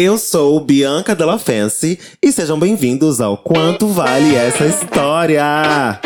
Eu sou Bianca Della Fancy e sejam bem-vindos ao Quanto Vale Essa História!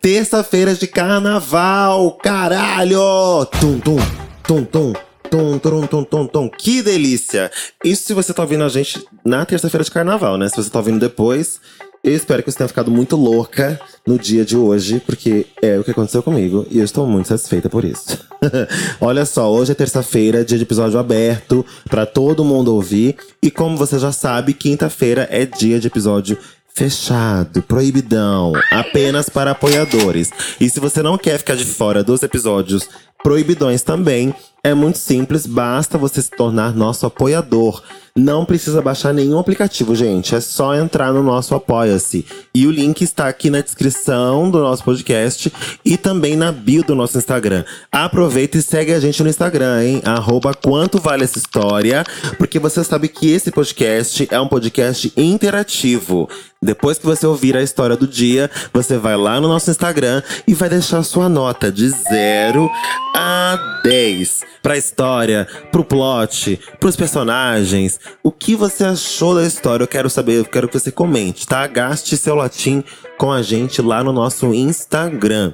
Terça-feira de carnaval, caralho! Tum, tum, tum, tum. Tum, tum, tum, tum, tum. Que delícia! Isso se você tá ouvindo a gente na terça-feira de carnaval, né? Se você tá ouvindo depois, eu espero que você tenha ficado muito louca no dia de hoje, porque é o que aconteceu comigo e eu estou muito satisfeita por isso. Olha só, hoje é terça-feira, dia de episódio aberto para todo mundo ouvir. E como você já sabe, quinta-feira é dia de episódio fechado, proibidão, apenas para apoiadores. E se você não quer ficar de fora dos episódios proibidões também, é muito simples, basta você se tornar nosso apoiador. Não precisa baixar nenhum aplicativo, gente. É só entrar no nosso Apoia-se. E o link está aqui na descrição do nosso podcast e também na bio do nosso Instagram. Aproveita e segue a gente no Instagram, hein? Arroba quanto vale essa história, porque você sabe que esse podcast é um podcast interativo. Depois que você ouvir a história do dia, você vai lá no nosso Instagram e vai deixar sua nota de 0 a 10 pra história, pro plot, pros personagens. O que você achou da história? Eu quero saber, eu quero que você comente, tá? Gaste seu latim com a gente lá no nosso Instagram.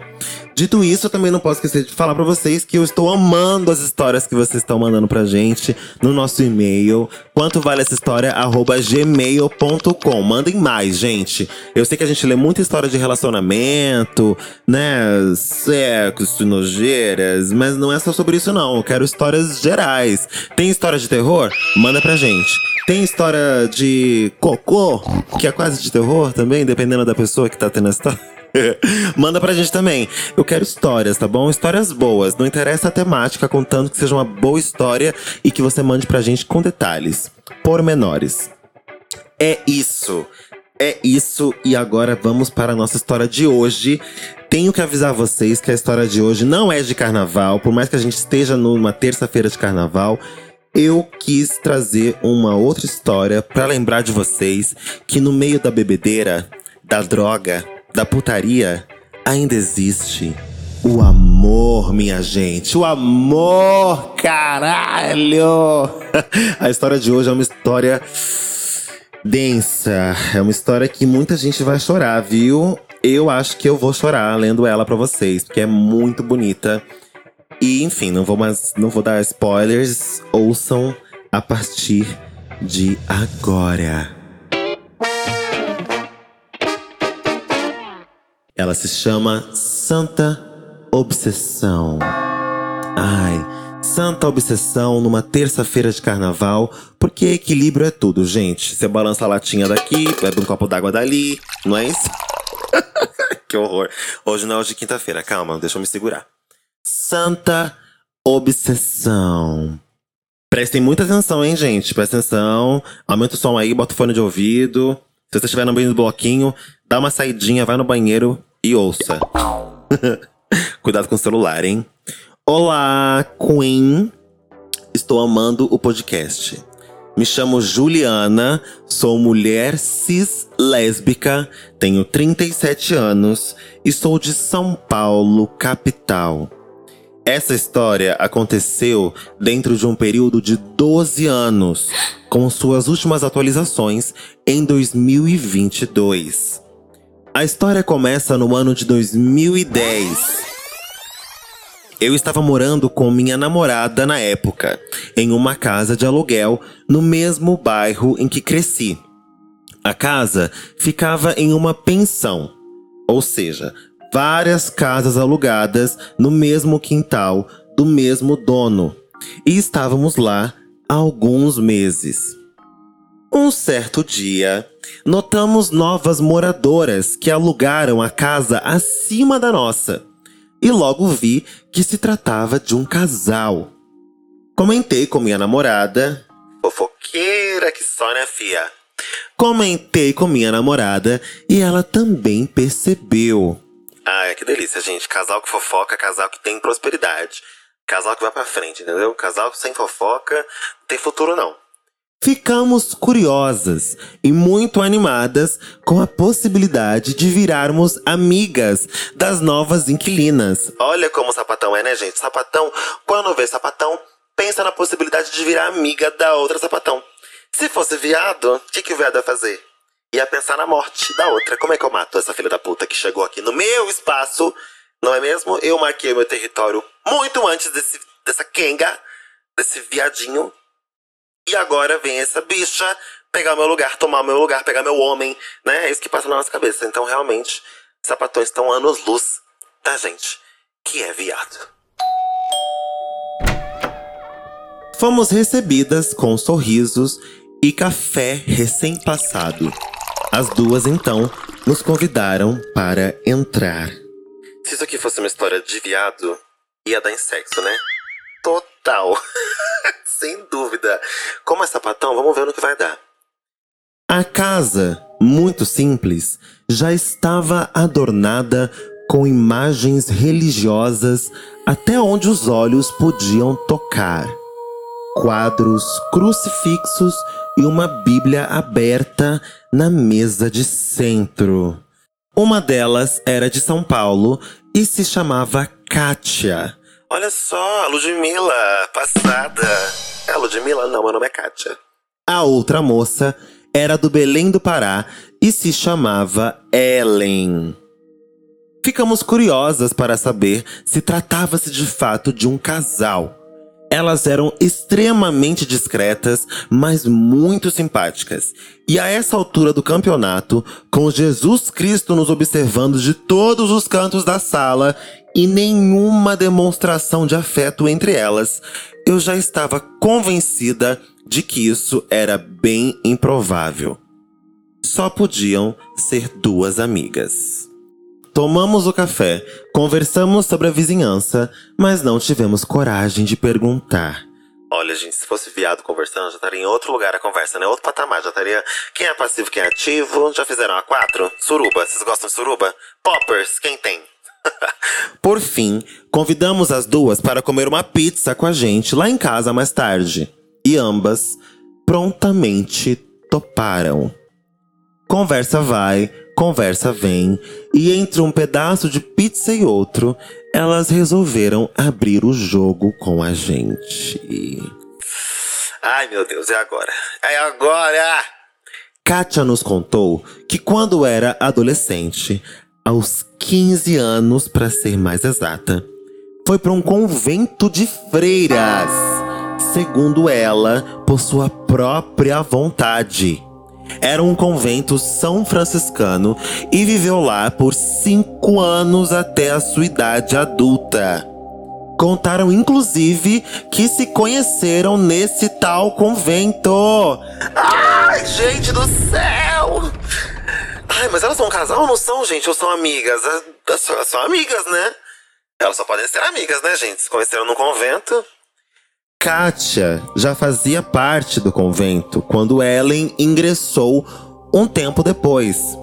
Dito isso, eu também não posso esquecer de falar para vocês que eu estou amando as histórias que vocês estão mandando pra gente no nosso e-mail. Quanto vale essa história? gmail.com. Mandem mais, gente. Eu sei que a gente lê muita história de relacionamento, né? Sexo, nojeiras, mas não é só sobre isso, não. Eu quero histórias gerais. Tem história de terror? Manda pra gente. Tem história de cocô, que é quase de terror também, dependendo da pessoa que tá tendo a história. Manda pra gente também. Eu quero histórias, tá bom? Histórias boas. Não interessa a temática, contando que seja uma boa história e que você mande pra gente com detalhes, pormenores. É isso. É isso. E agora vamos para a nossa história de hoje. Tenho que avisar vocês que a história de hoje não é de carnaval, por mais que a gente esteja numa terça-feira de carnaval. Eu quis trazer uma outra história para lembrar de vocês que no meio da bebedeira, da droga, da putaria, ainda existe o amor, minha gente. O amor, caralho! A história de hoje é uma história densa. É uma história que muita gente vai chorar, viu? Eu acho que eu vou chorar lendo ela para vocês, porque é muito bonita. E enfim, não vou mais, não vou dar spoilers. Ouçam a partir de agora. Ela se chama Santa Obsessão. Ai, Santa Obsessão numa terça-feira de carnaval, porque equilíbrio é tudo, gente. Você balança a latinha daqui, bebe um copo d'água dali, não é isso? que horror. Hoje não é hoje de quinta-feira, calma, deixa eu me segurar. Santa Obsessão. Prestem muita atenção, hein, gente? Presta atenção. Aumenta o som aí, bota o fone de ouvido. Se você estiver no meio do bloquinho, dá uma saidinha, vai no banheiro e ouça. Cuidado com o celular, hein? Olá, Queen. Estou amando o podcast. Me chamo Juliana, sou mulher cis lésbica, tenho 37 anos e sou de São Paulo, capital. Essa história aconteceu dentro de um período de 12 anos, com suas últimas atualizações em 2022. A história começa no ano de 2010. Eu estava morando com minha namorada na época, em uma casa de aluguel no mesmo bairro em que cresci. A casa ficava em uma pensão, ou seja, várias casas alugadas no mesmo quintal do mesmo dono. E estávamos lá há alguns meses. Um certo dia, notamos novas moradoras que alugaram a casa acima da nossa. E logo vi que se tratava de um casal. Comentei com minha namorada. Fofoqueira que só, né, fia? Comentei com minha namorada e ela também percebeu. Ah, que delícia, gente. Casal que fofoca, casal que tem prosperidade. Casal que vai pra frente, entendeu? Casal sem fofoca, tem futuro não. Ficamos curiosas e muito animadas com a possibilidade de virarmos amigas das novas inquilinas. Olha como o sapatão é, né, gente? Sapatão, quando vê sapatão, pensa na possibilidade de virar amiga da outra sapatão. Se fosse viado, o que, que o viado ia fazer? Ia pensar na morte da outra. Como é que eu mato essa filha da puta que chegou aqui no meu espaço? Não é mesmo? Eu marquei meu território muito antes desse, dessa Kenga, desse viadinho. E agora vem essa bicha pegar meu lugar, tomar meu lugar, pegar meu homem, né? É isso que passa na nossa cabeça. Então, realmente, sapatões estão anos-luz da gente, que é viado. Fomos recebidas com sorrisos e café recém-passado. As duas, então, nos convidaram para entrar. Se isso aqui fosse uma história de viado, ia dar em sexo, né? Total. Sem dúvida. Como é sapatão, vamos ver no que vai dar. A casa, muito simples, já estava adornada com imagens religiosas até onde os olhos podiam tocar quadros, crucifixos e uma Bíblia aberta na mesa de centro. Uma delas era de São Paulo e se chamava Kátia. Olha só, Ludmilla, passada. É Ludmilla? Não, meu nome é Kátia. A outra moça era do Belém do Pará e se chamava Ellen. Ficamos curiosas para saber se tratava-se de fato de um casal. Elas eram extremamente discretas, mas muito simpáticas. E a essa altura do campeonato, com Jesus Cristo nos observando de todos os cantos da sala e nenhuma demonstração de afeto entre elas, eu já estava convencida de que isso era bem improvável. Só podiam ser duas amigas. Tomamos o café, conversamos sobre a vizinhança, mas não tivemos coragem de perguntar. Olha, gente, se fosse viado conversando, já estaria em outro lugar a conversa, né? Outro patamar, já estaria quem é passivo, quem é ativo. Já fizeram a quatro? Suruba, vocês gostam de suruba? Poppers, quem tem? Por fim, convidamos as duas para comer uma pizza com a gente lá em casa mais tarde. E ambas prontamente toparam. Conversa vai, conversa vem, e entre um pedaço de pizza e outro, elas resolveram abrir o jogo com a gente. Ai meu Deus, é agora. É agora! Kátia nos contou que quando era adolescente, aos 15 anos para ser mais exata, foi para um convento de freiras, segundo ela, por sua própria vontade. Era um convento são franciscano e viveu lá por cinco anos até a sua idade adulta. Contaram inclusive que se conheceram nesse tal convento. Ai, gente do céu! Ai, mas elas são um casal ou não são, gente? Ou são amigas? São, são amigas, né? Elas só podem ser amigas, né, gente? Se conheceram no convento. Kátia já fazia parte do convento quando Ellen ingressou um tempo depois.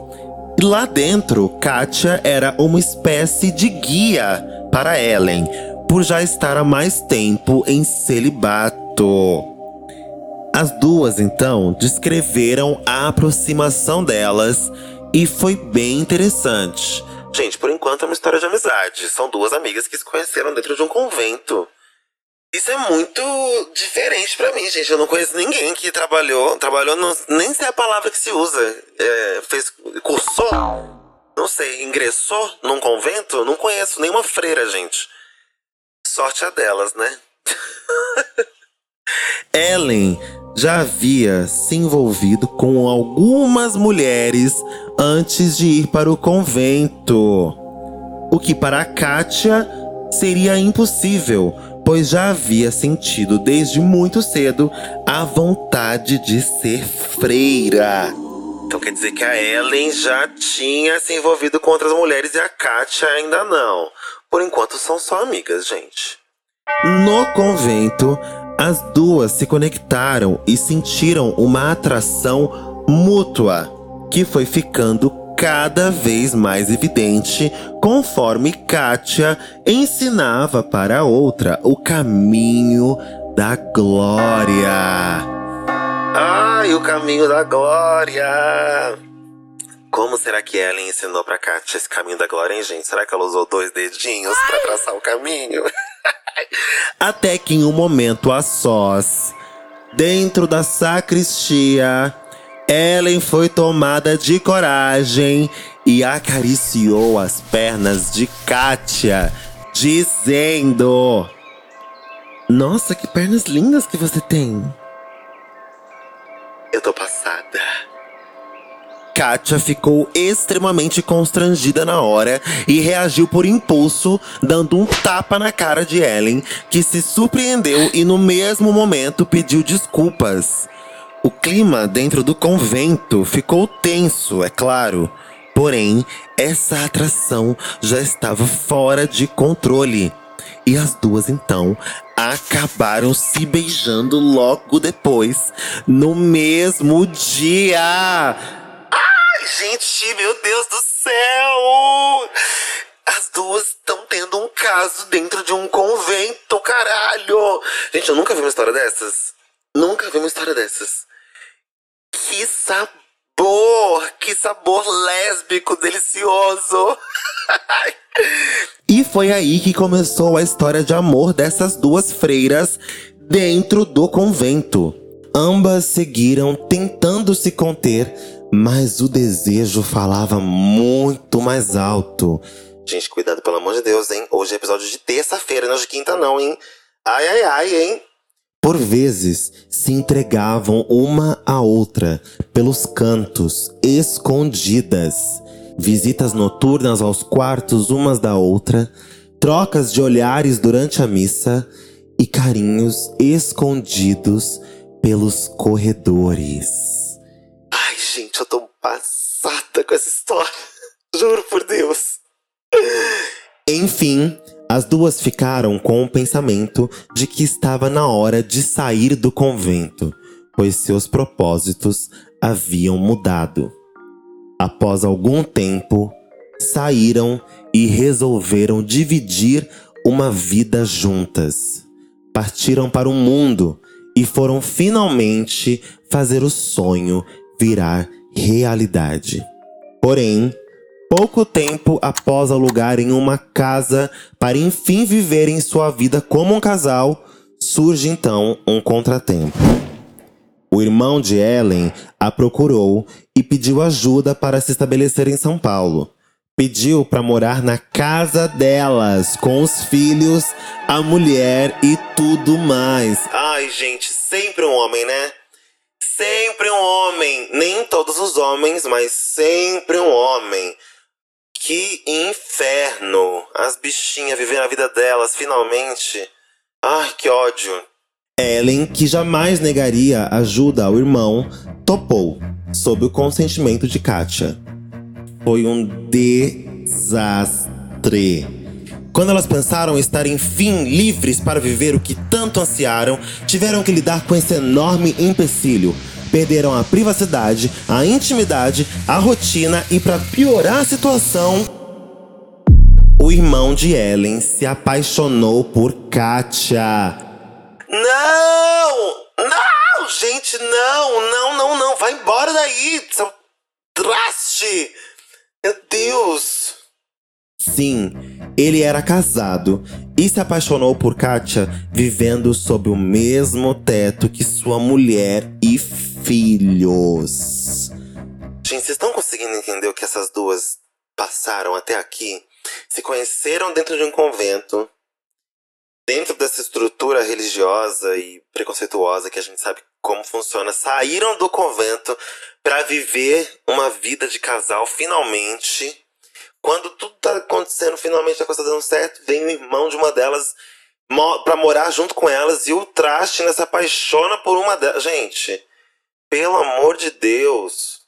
E lá dentro, Kátia era uma espécie de guia para Ellen, por já estar há mais tempo em celibato. As duas, então, descreveram a aproximação delas e foi bem interessante. Gente, por enquanto é uma história de amizade. São duas amigas que se conheceram dentro de um convento. Isso é muito diferente para mim, gente. Eu não conheço ninguém que trabalhou, trabalhou, no, nem sei a palavra que se usa. É, fez, cursou, não sei, ingressou num convento? Não conheço nenhuma freira, gente. Sorte a delas, né? Ellen já havia se envolvido com algumas mulheres antes de ir para o convento. O que para Kátia seria impossível, pois já havia sentido desde muito cedo a vontade de ser freira. Então quer dizer que a Ellen já tinha se envolvido com outras mulheres e a Kátia ainda não. Por enquanto são só amigas, gente. No convento, as duas se conectaram e sentiram uma atração mútua, que foi ficando cada vez mais evidente conforme Kátia ensinava para a outra o caminho da glória. Ai, o caminho da glória! Como será que Ellen ensinou pra Kátia esse caminho da glória, hein, gente? Será que ela usou dois dedinhos para traçar o caminho? Até que em um momento a sós, dentro da sacristia, Ellen foi tomada de coragem e acariciou as pernas de Kátia, dizendo: Nossa, que pernas lindas que você tem! Eu tô passada. Kátia ficou extremamente constrangida na hora e reagiu por impulso, dando um tapa na cara de Ellen, que se surpreendeu e no mesmo momento pediu desculpas. O clima dentro do convento ficou tenso, é claro. Porém, essa atração já estava fora de controle. E as duas então acabaram se beijando logo depois, no mesmo dia. Ai, gente, meu Deus do céu! As duas estão tendo um caso dentro de um convento, caralho! Gente, eu nunca vi uma história dessas. Nunca vi uma história dessas. Que sabor! Que sabor lésbico delicioso! e foi aí que começou a história de amor dessas duas freiras dentro do convento. Ambas seguiram tentando se conter, mas o desejo falava muito mais alto. Gente, cuidado, pelo amor de Deus, hein? Hoje é episódio de terça-feira, não de quinta, não, hein? Ai, ai, ai, hein? Por vezes, se entregavam uma à outra pelos cantos, escondidas. Visitas noturnas aos quartos umas da outra, trocas de olhares durante a missa e carinhos escondidos pelos corredores. Ai, gente, eu tô passada com essa história. Juro por Deus. Enfim, as duas ficaram com o pensamento de que estava na hora de sair do convento, pois seus propósitos haviam mudado. Após algum tempo, saíram e resolveram dividir uma vida juntas. Partiram para o mundo e foram finalmente fazer o sonho virar realidade. Porém, pouco tempo após alugarem uma casa para enfim viverem sua vida como um casal, surge então um contratempo. O irmão de Ellen a procurou e pediu ajuda para se estabelecer em São Paulo. Pediu para morar na casa delas, com os filhos, a mulher e tudo mais. Ai, gente, sempre um homem, né? Sempre um homem. Nem todos os homens, mas sempre um homem. Que inferno! As bichinhas vivendo a vida delas, finalmente. Ai, que ódio. Ellen, que jamais negaria ajuda ao irmão, topou, sob o consentimento de Katia. Foi um desastre. Quando elas pensaram estar enfim livres para viver o que tanto ansiaram, tiveram que lidar com esse enorme empecilho. Perderam a privacidade, a intimidade, a rotina e, para piorar a situação, o irmão de Ellen se apaixonou por Katia. Não! Não, gente, não, não, não, não. Vai embora daí, seu traste! Meu Deus! Sim, ele era casado e se apaixonou por Katia, vivendo sob o mesmo teto que sua mulher e filhos. Gente, vocês estão conseguindo entender o que essas duas passaram até aqui? Se conheceram dentro de um convento, dentro dessa estrutura religiosa e preconceituosa que a gente sabe como funciona, saíram do convento para viver uma vida de casal finalmente. Quando tudo tá acontecendo, finalmente a coisa tá dando certo, vem o irmão de uma delas mo para morar junto com elas e o traste nessa apaixona por uma delas. Gente, pelo amor de Deus.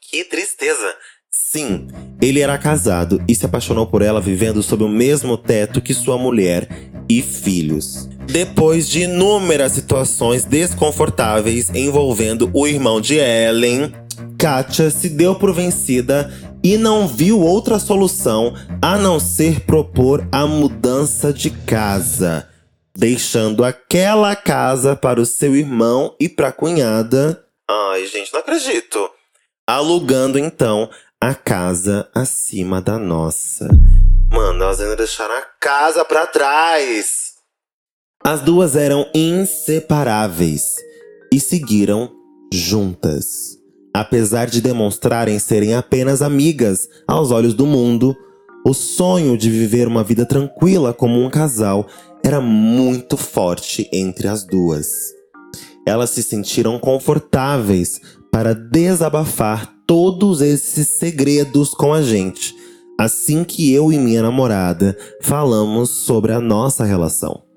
Que tristeza. Sim, ele era casado e se apaixonou por ela vivendo sob o mesmo teto que sua mulher e filhos. Depois de inúmeras situações desconfortáveis envolvendo o irmão de Ellen, Katia se deu por vencida e não viu outra solução a não ser propor a mudança de casa, deixando aquela casa para o seu irmão e para a cunhada. Ai, gente, não acredito. Alugando então a casa acima da nossa. Mano, elas ainda deixaram a casa pra trás. As duas eram inseparáveis e seguiram juntas. Apesar de demonstrarem serem apenas amigas aos olhos do mundo, o sonho de viver uma vida tranquila como um casal era muito forte entre as duas. Elas se sentiram confortáveis para desabafar todos esses segredos com a gente, assim que eu e minha namorada falamos sobre a nossa relação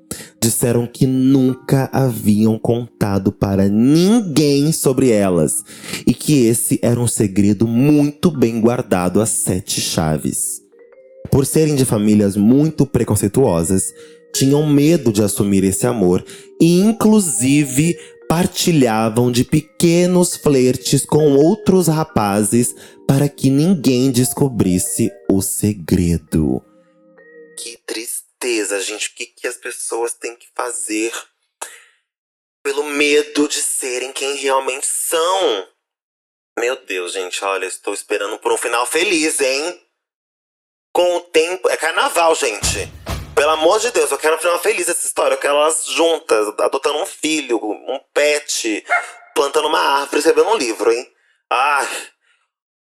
disseram que nunca haviam contado para ninguém sobre elas e que esse era um segredo muito bem guardado a sete chaves. Por serem de famílias muito preconceituosas, tinham medo de assumir esse amor e, inclusive, partilhavam de pequenos flertes com outros rapazes para que ninguém descobrisse o segredo. Que tristeza certeza, gente, o que, que as pessoas têm que fazer pelo medo de serem quem realmente são. Meu Deus, gente, olha, estou esperando por um final feliz, hein? Com o tempo. É carnaval, gente. Pelo amor de Deus, eu quero um final feliz essa história. Eu quero elas juntas, adotando um filho, um pet, plantando uma árvore, escrevendo um livro, hein? Ai.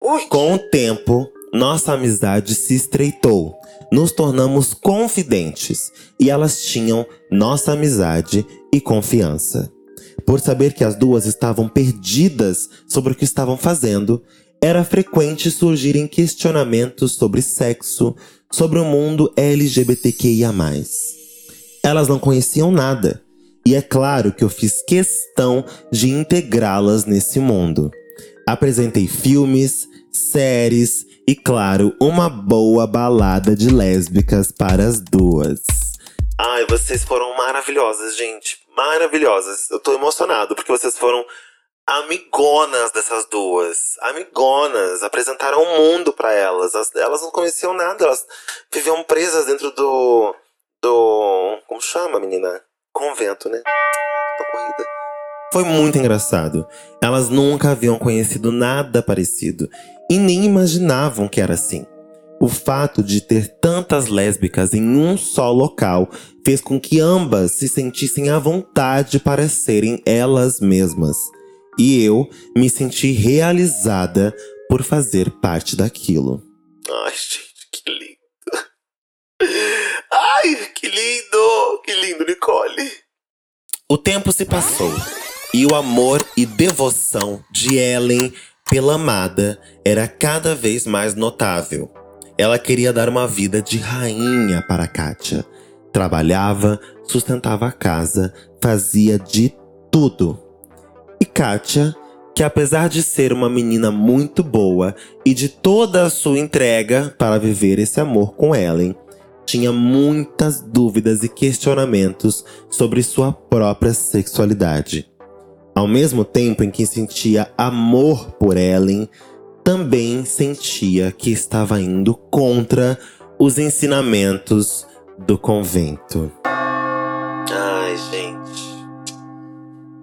Ui. Com o tempo, nossa amizade se estreitou nos tornamos confidentes e elas tinham nossa amizade e confiança. Por saber que as duas estavam perdidas sobre o que estavam fazendo, era frequente surgirem questionamentos sobre sexo, sobre o mundo LGBTQIA. Elas não conheciam nada, e é claro que eu fiz questão de integrá-las nesse mundo. Apresentei filmes, séries e, claro, uma boa balada de lésbicas para as duas. Ai, vocês foram maravilhosas, gente. Maravilhosas. Eu tô emocionado porque vocês foram amigonas dessas duas. Amigonas. Apresentaram o mundo para elas. elas não conheciam nada. Elas viviam presas dentro do. Do. Como chama, menina? Convento, né? Da corrida. Foi muito engraçado. Elas nunca haviam conhecido nada parecido e nem imaginavam que era assim. O fato de ter tantas lésbicas em um só local fez com que ambas se sentissem à vontade para serem elas mesmas. E eu me senti realizada por fazer parte daquilo. Ai, gente, que lindo! Ai, que lindo! Que lindo, Nicole! O tempo se passou e o amor e devoção de Ellen pela amada era cada vez mais notável. Ela queria dar uma vida de rainha para Kátia. Trabalhava, sustentava a casa, fazia de tudo. E Kátia, que apesar de ser uma menina muito boa e de toda a sua entrega para viver esse amor com Ellen, tinha muitas dúvidas e questionamentos sobre sua própria sexualidade. Ao mesmo tempo em que sentia amor por Ellen, também sentia que estava indo contra os ensinamentos do convento. Ai, gente.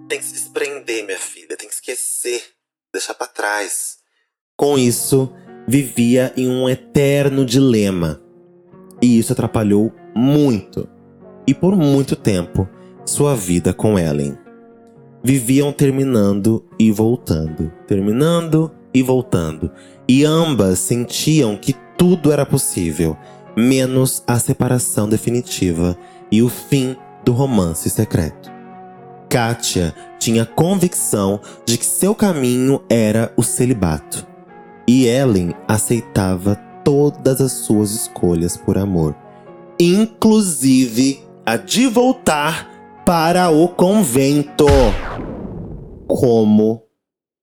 Tem que se desprender, minha filha. Tem que esquecer. Deixar para trás. Com isso, vivia em um eterno dilema. E isso atrapalhou muito, e por muito tempo, sua vida com Ellen viviam terminando e voltando, terminando e voltando. E ambas sentiam que tudo era possível, menos a separação definitiva e o fim do romance secreto. Kátia tinha convicção de que seu caminho era o celibato. E Ellen aceitava todas as suas escolhas por amor, inclusive a de voltar para o convento como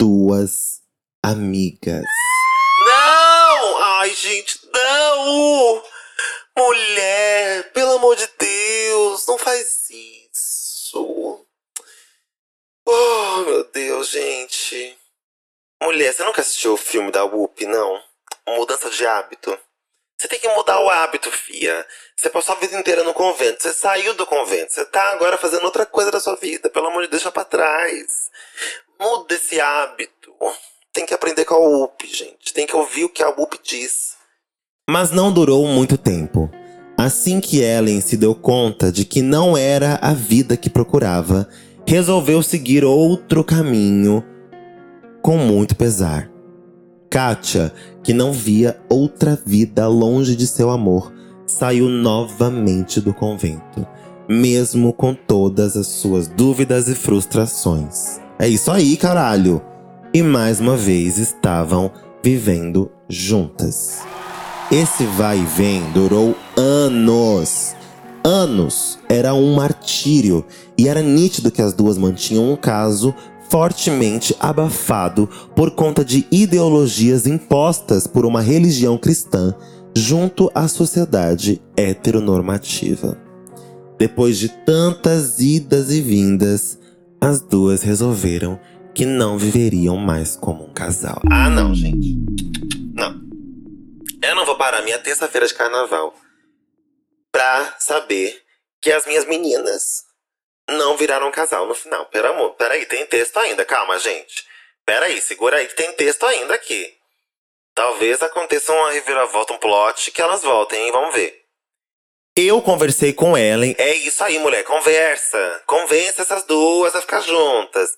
duas amigas. Não! Ai, gente, não! Mulher, pelo amor de Deus, não faz isso. Oh, meu Deus, gente. Mulher, você nunca assistiu o filme da Whoop, não? Mudança de hábito. Você tem que mudar o hábito, fia. Você passou a vida inteira no convento. Você saiu do convento. Você tá agora fazendo outra coisa da sua vida. Pelo amor de Deus, deixa pra trás. Muda esse hábito. Tem que aprender com a UP, gente. Tem que ouvir o que a UP diz. Mas não durou muito tempo. Assim que Ellen se deu conta de que não era a vida que procurava, resolveu seguir outro caminho com muito pesar. Katia, que não via outra vida longe de seu amor, saiu novamente do convento, mesmo com todas as suas dúvidas e frustrações. É isso aí, caralho! E mais uma vez estavam vivendo juntas. Esse vai e vem durou anos. Anos. Era um martírio. E era nítido que as duas mantinham um caso fortemente abafado por conta de ideologias impostas por uma religião cristã junto à sociedade heteronormativa. Depois de tantas idas e vindas, as duas resolveram que não viveriam mais como um casal. Ah, não, gente. Não. Eu não vou parar minha terça-feira de carnaval pra saber que as minhas meninas não viraram casal no final. Pera, amor, peraí, tem texto ainda. Calma, gente. Peraí, segura aí que tem texto ainda aqui. Talvez aconteça uma reviravolta, um plot, que elas voltem, hein? Vamos ver. Eu conversei com Ellen. É isso aí, mulher. Conversa. Convença essas duas a ficar juntas.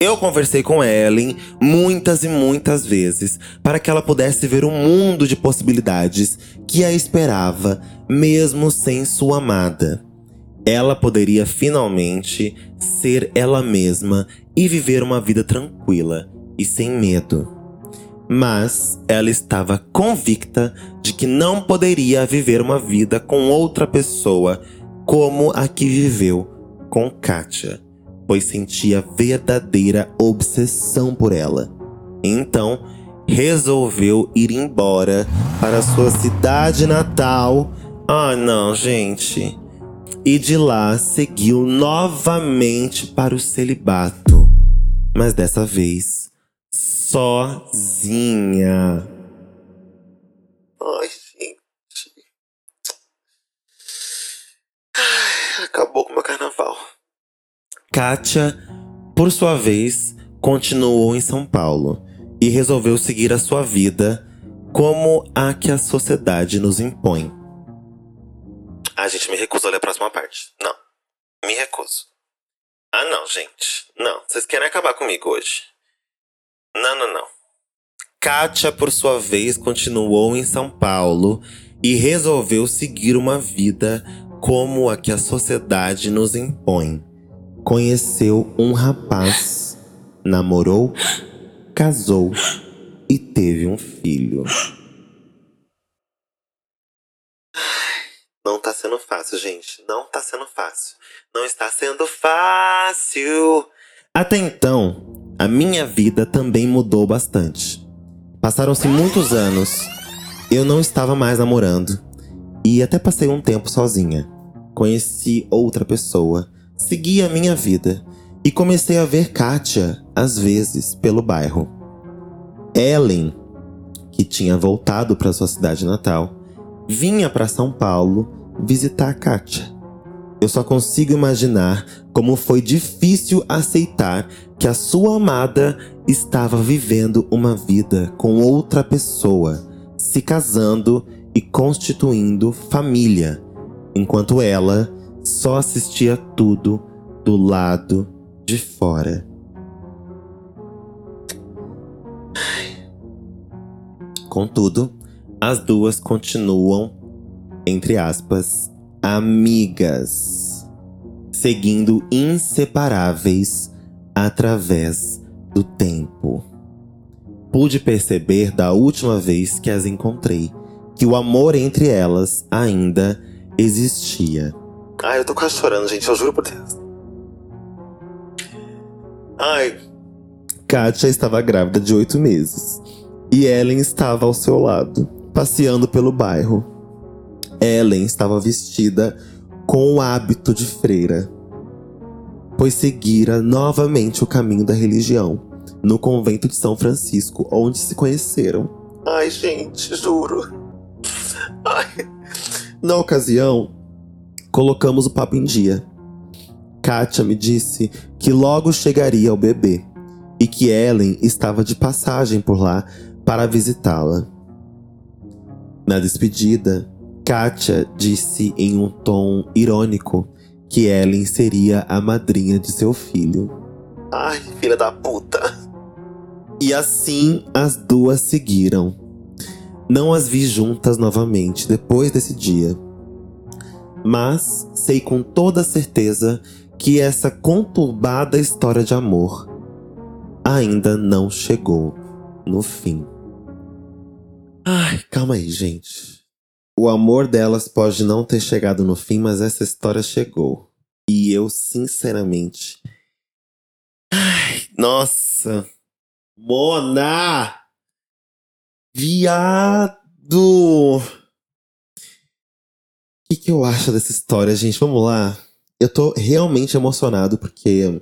Eu conversei com Ellen muitas e muitas vezes para que ela pudesse ver um mundo de possibilidades que a esperava, mesmo sem sua amada ela poderia finalmente ser ela mesma e viver uma vida tranquila e sem medo. Mas ela estava convicta de que não poderia viver uma vida com outra pessoa como a que viveu com Katia, pois sentia verdadeira obsessão por ela. Então, resolveu ir embora para sua cidade natal. Ah, não, gente e de lá seguiu novamente para o celibato, mas dessa vez sozinha. Ai, gente. Ai, acabou com o meu carnaval. Kátia, por sua vez, continuou em São Paulo e resolveu seguir a sua vida como a que a sociedade nos impõe. A gente me recusa a ler a próxima parte. Não. Me recuso. Ah, não, gente. Não. Vocês querem acabar comigo hoje. Não, não, não. Kátia, por sua vez, continuou em São Paulo e resolveu seguir uma vida como a que a sociedade nos impõe. Conheceu um rapaz, namorou, casou e teve um filho. Não tá sendo fácil, gente. Não tá sendo fácil. Não está sendo fácil. Até então, a minha vida também mudou bastante. Passaram-se muitos anos. Eu não estava mais namorando. E até passei um tempo sozinha. Conheci outra pessoa. Segui a minha vida. E comecei a ver Kátia, às vezes, pelo bairro. Ellen, que tinha voltado para sua cidade natal, vinha para São Paulo visitar a Kátia. Eu só consigo imaginar como foi difícil aceitar que a sua amada estava vivendo uma vida com outra pessoa, se casando e constituindo família, enquanto ela só assistia tudo do lado de fora. Contudo, as duas continuam, entre aspas, amigas, seguindo inseparáveis através do tempo. Pude perceber da última vez que as encontrei que o amor entre elas ainda existia. Ai, eu tô quase chorando, gente, eu juro por Deus. Ai. Kátia estava grávida de oito meses e Ellen estava ao seu lado passeando pelo bairro. Ellen estava vestida com o hábito de freira, pois seguira novamente o caminho da religião no convento de São Francisco, onde se conheceram. Ai, gente, juro. Ai. Na ocasião, colocamos o papo em dia. Kátia me disse que logo chegaria o bebê e que Ellen estava de passagem por lá para visitá-la. Na despedida, Katia disse em um tom irônico que Ellen seria a madrinha de seu filho. Ai, filha da puta. E assim as duas seguiram. Não as vi juntas novamente depois desse dia. Mas sei com toda certeza que essa conturbada história de amor ainda não chegou no fim. Ai, calma aí, gente. O amor delas pode não ter chegado no fim, mas essa história chegou. E eu, sinceramente. Ai, nossa! Mona! Viado! O que, que eu acho dessa história, gente? Vamos lá. Eu tô realmente emocionado porque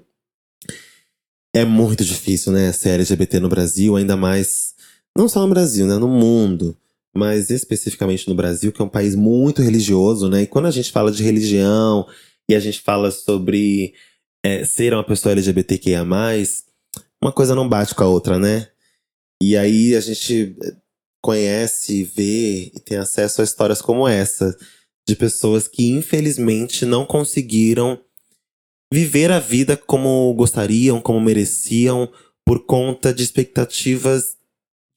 é muito difícil, né, ser LGBT no Brasil, ainda mais. Não só no Brasil, né? No mundo. Mas especificamente no Brasil, que é um país muito religioso, né? E quando a gente fala de religião e a gente fala sobre é, ser uma pessoa LGBTQIA, uma coisa não bate com a outra, né? E aí a gente eh, conhece, vê e tem acesso a histórias como essa, de pessoas que infelizmente não conseguiram viver a vida como gostariam, como mereciam, por conta de expectativas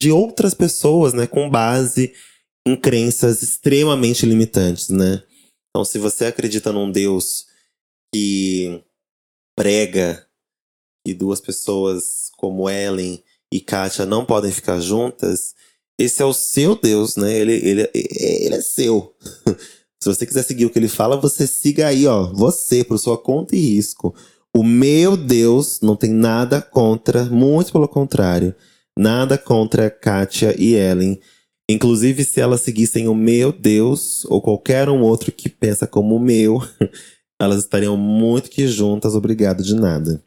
de outras pessoas, né, com base em crenças extremamente limitantes, né? Então, se você acredita num Deus que prega e duas pessoas como Ellen e Katia não podem ficar juntas, esse é o seu Deus, né? Ele, ele, ele é seu. Se você quiser seguir o que ele fala, você siga aí, ó. Você, por sua conta e risco. O meu Deus não tem nada contra, muito pelo contrário. Nada contra Katia e Ellen. Inclusive, se elas seguissem o meu Deus, ou qualquer um outro que pensa como o meu, elas estariam muito que juntas, obrigado de nada.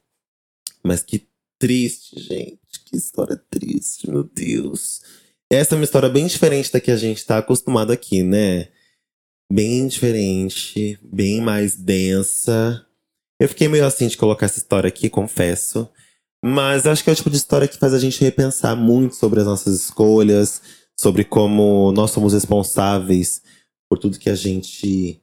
Mas que triste, gente. Que história triste, meu Deus. Essa é uma história bem diferente da que a gente tá acostumado aqui, né? Bem diferente, bem mais densa. Eu fiquei meio assim de colocar essa história aqui, confesso. Mas acho que é o tipo de história que faz a gente repensar muito sobre as nossas escolhas, sobre como nós somos responsáveis por tudo que a gente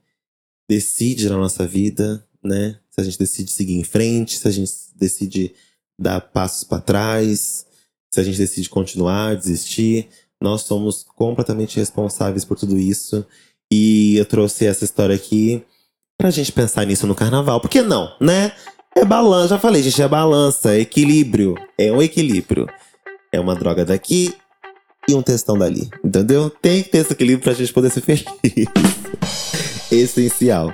decide na nossa vida, né? Se a gente decide seguir em frente, se a gente decide dar passos para trás, se a gente decide continuar, desistir, nós somos completamente responsáveis por tudo isso. E eu trouxe essa história aqui pra gente pensar nisso no carnaval. Por que não, né? É balança, já falei, gente, é balança, é equilíbrio. É um equilíbrio. É uma droga daqui e um testão dali. Entendeu? Tem que ter esse equilíbrio pra gente poder ser feliz. Essencial.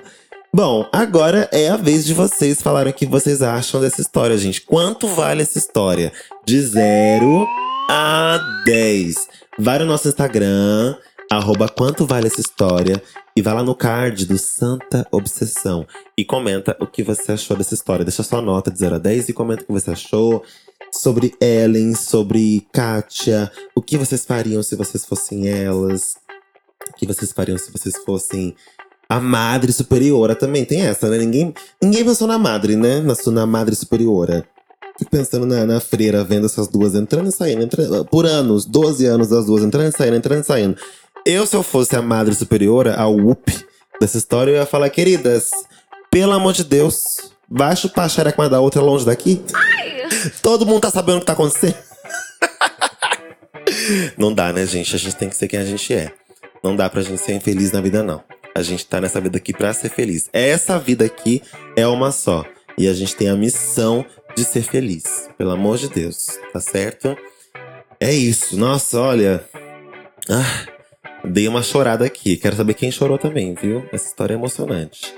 Bom, agora é a vez de vocês falarem o que vocês acham dessa história, gente. Quanto vale essa história? De 0 a 10. Vai no nosso Instagram, arroba quanto vale essa história, e vai lá no card do Santa Obsessão e comenta o que você achou dessa história. Deixa sua nota de 0 a 10 e comenta o que você achou sobre Ellen, sobre Katia, o que vocês fariam se vocês fossem elas, o que vocês fariam se vocês fossem a madre superiora também tem essa, né? Ninguém, ninguém pensou na madre, né? Na, na madre superiora. Fico pensando na, na freira, vendo essas duas entrando e saindo. Entrando, por anos, 12 anos das duas, entrando e saindo, entrando e saindo. Eu, se eu fosse a madre superiora, a whoop dessa história, eu ia falar, queridas, pelo amor de Deus, vai chupar a xereca uma da outra longe daqui. Ai. Todo mundo tá sabendo o que tá acontecendo. Não dá, né, gente? A gente tem que ser quem a gente é. Não dá pra gente ser infeliz na vida, não. A gente tá nessa vida aqui pra ser feliz. Essa vida aqui é uma só. E a gente tem a missão de ser feliz. Pelo amor de Deus, tá certo? É isso. Nossa, olha. Ah, dei uma chorada aqui. Quero saber quem chorou também, viu? Essa história é emocionante.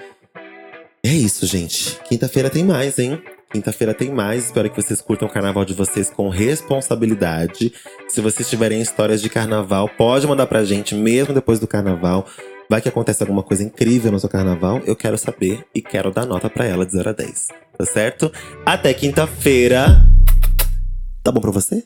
É isso, gente. Quinta-feira tem mais, hein? Quinta-feira tem mais. Espero que vocês curtam o carnaval de vocês com responsabilidade. Se vocês tiverem histórias de carnaval, pode mandar pra gente, mesmo depois do carnaval. Vai que acontece alguma coisa incrível no seu carnaval, eu quero saber e quero dar nota para ela de 0 a 10. Tá certo? Até quinta-feira. Tá bom pra você?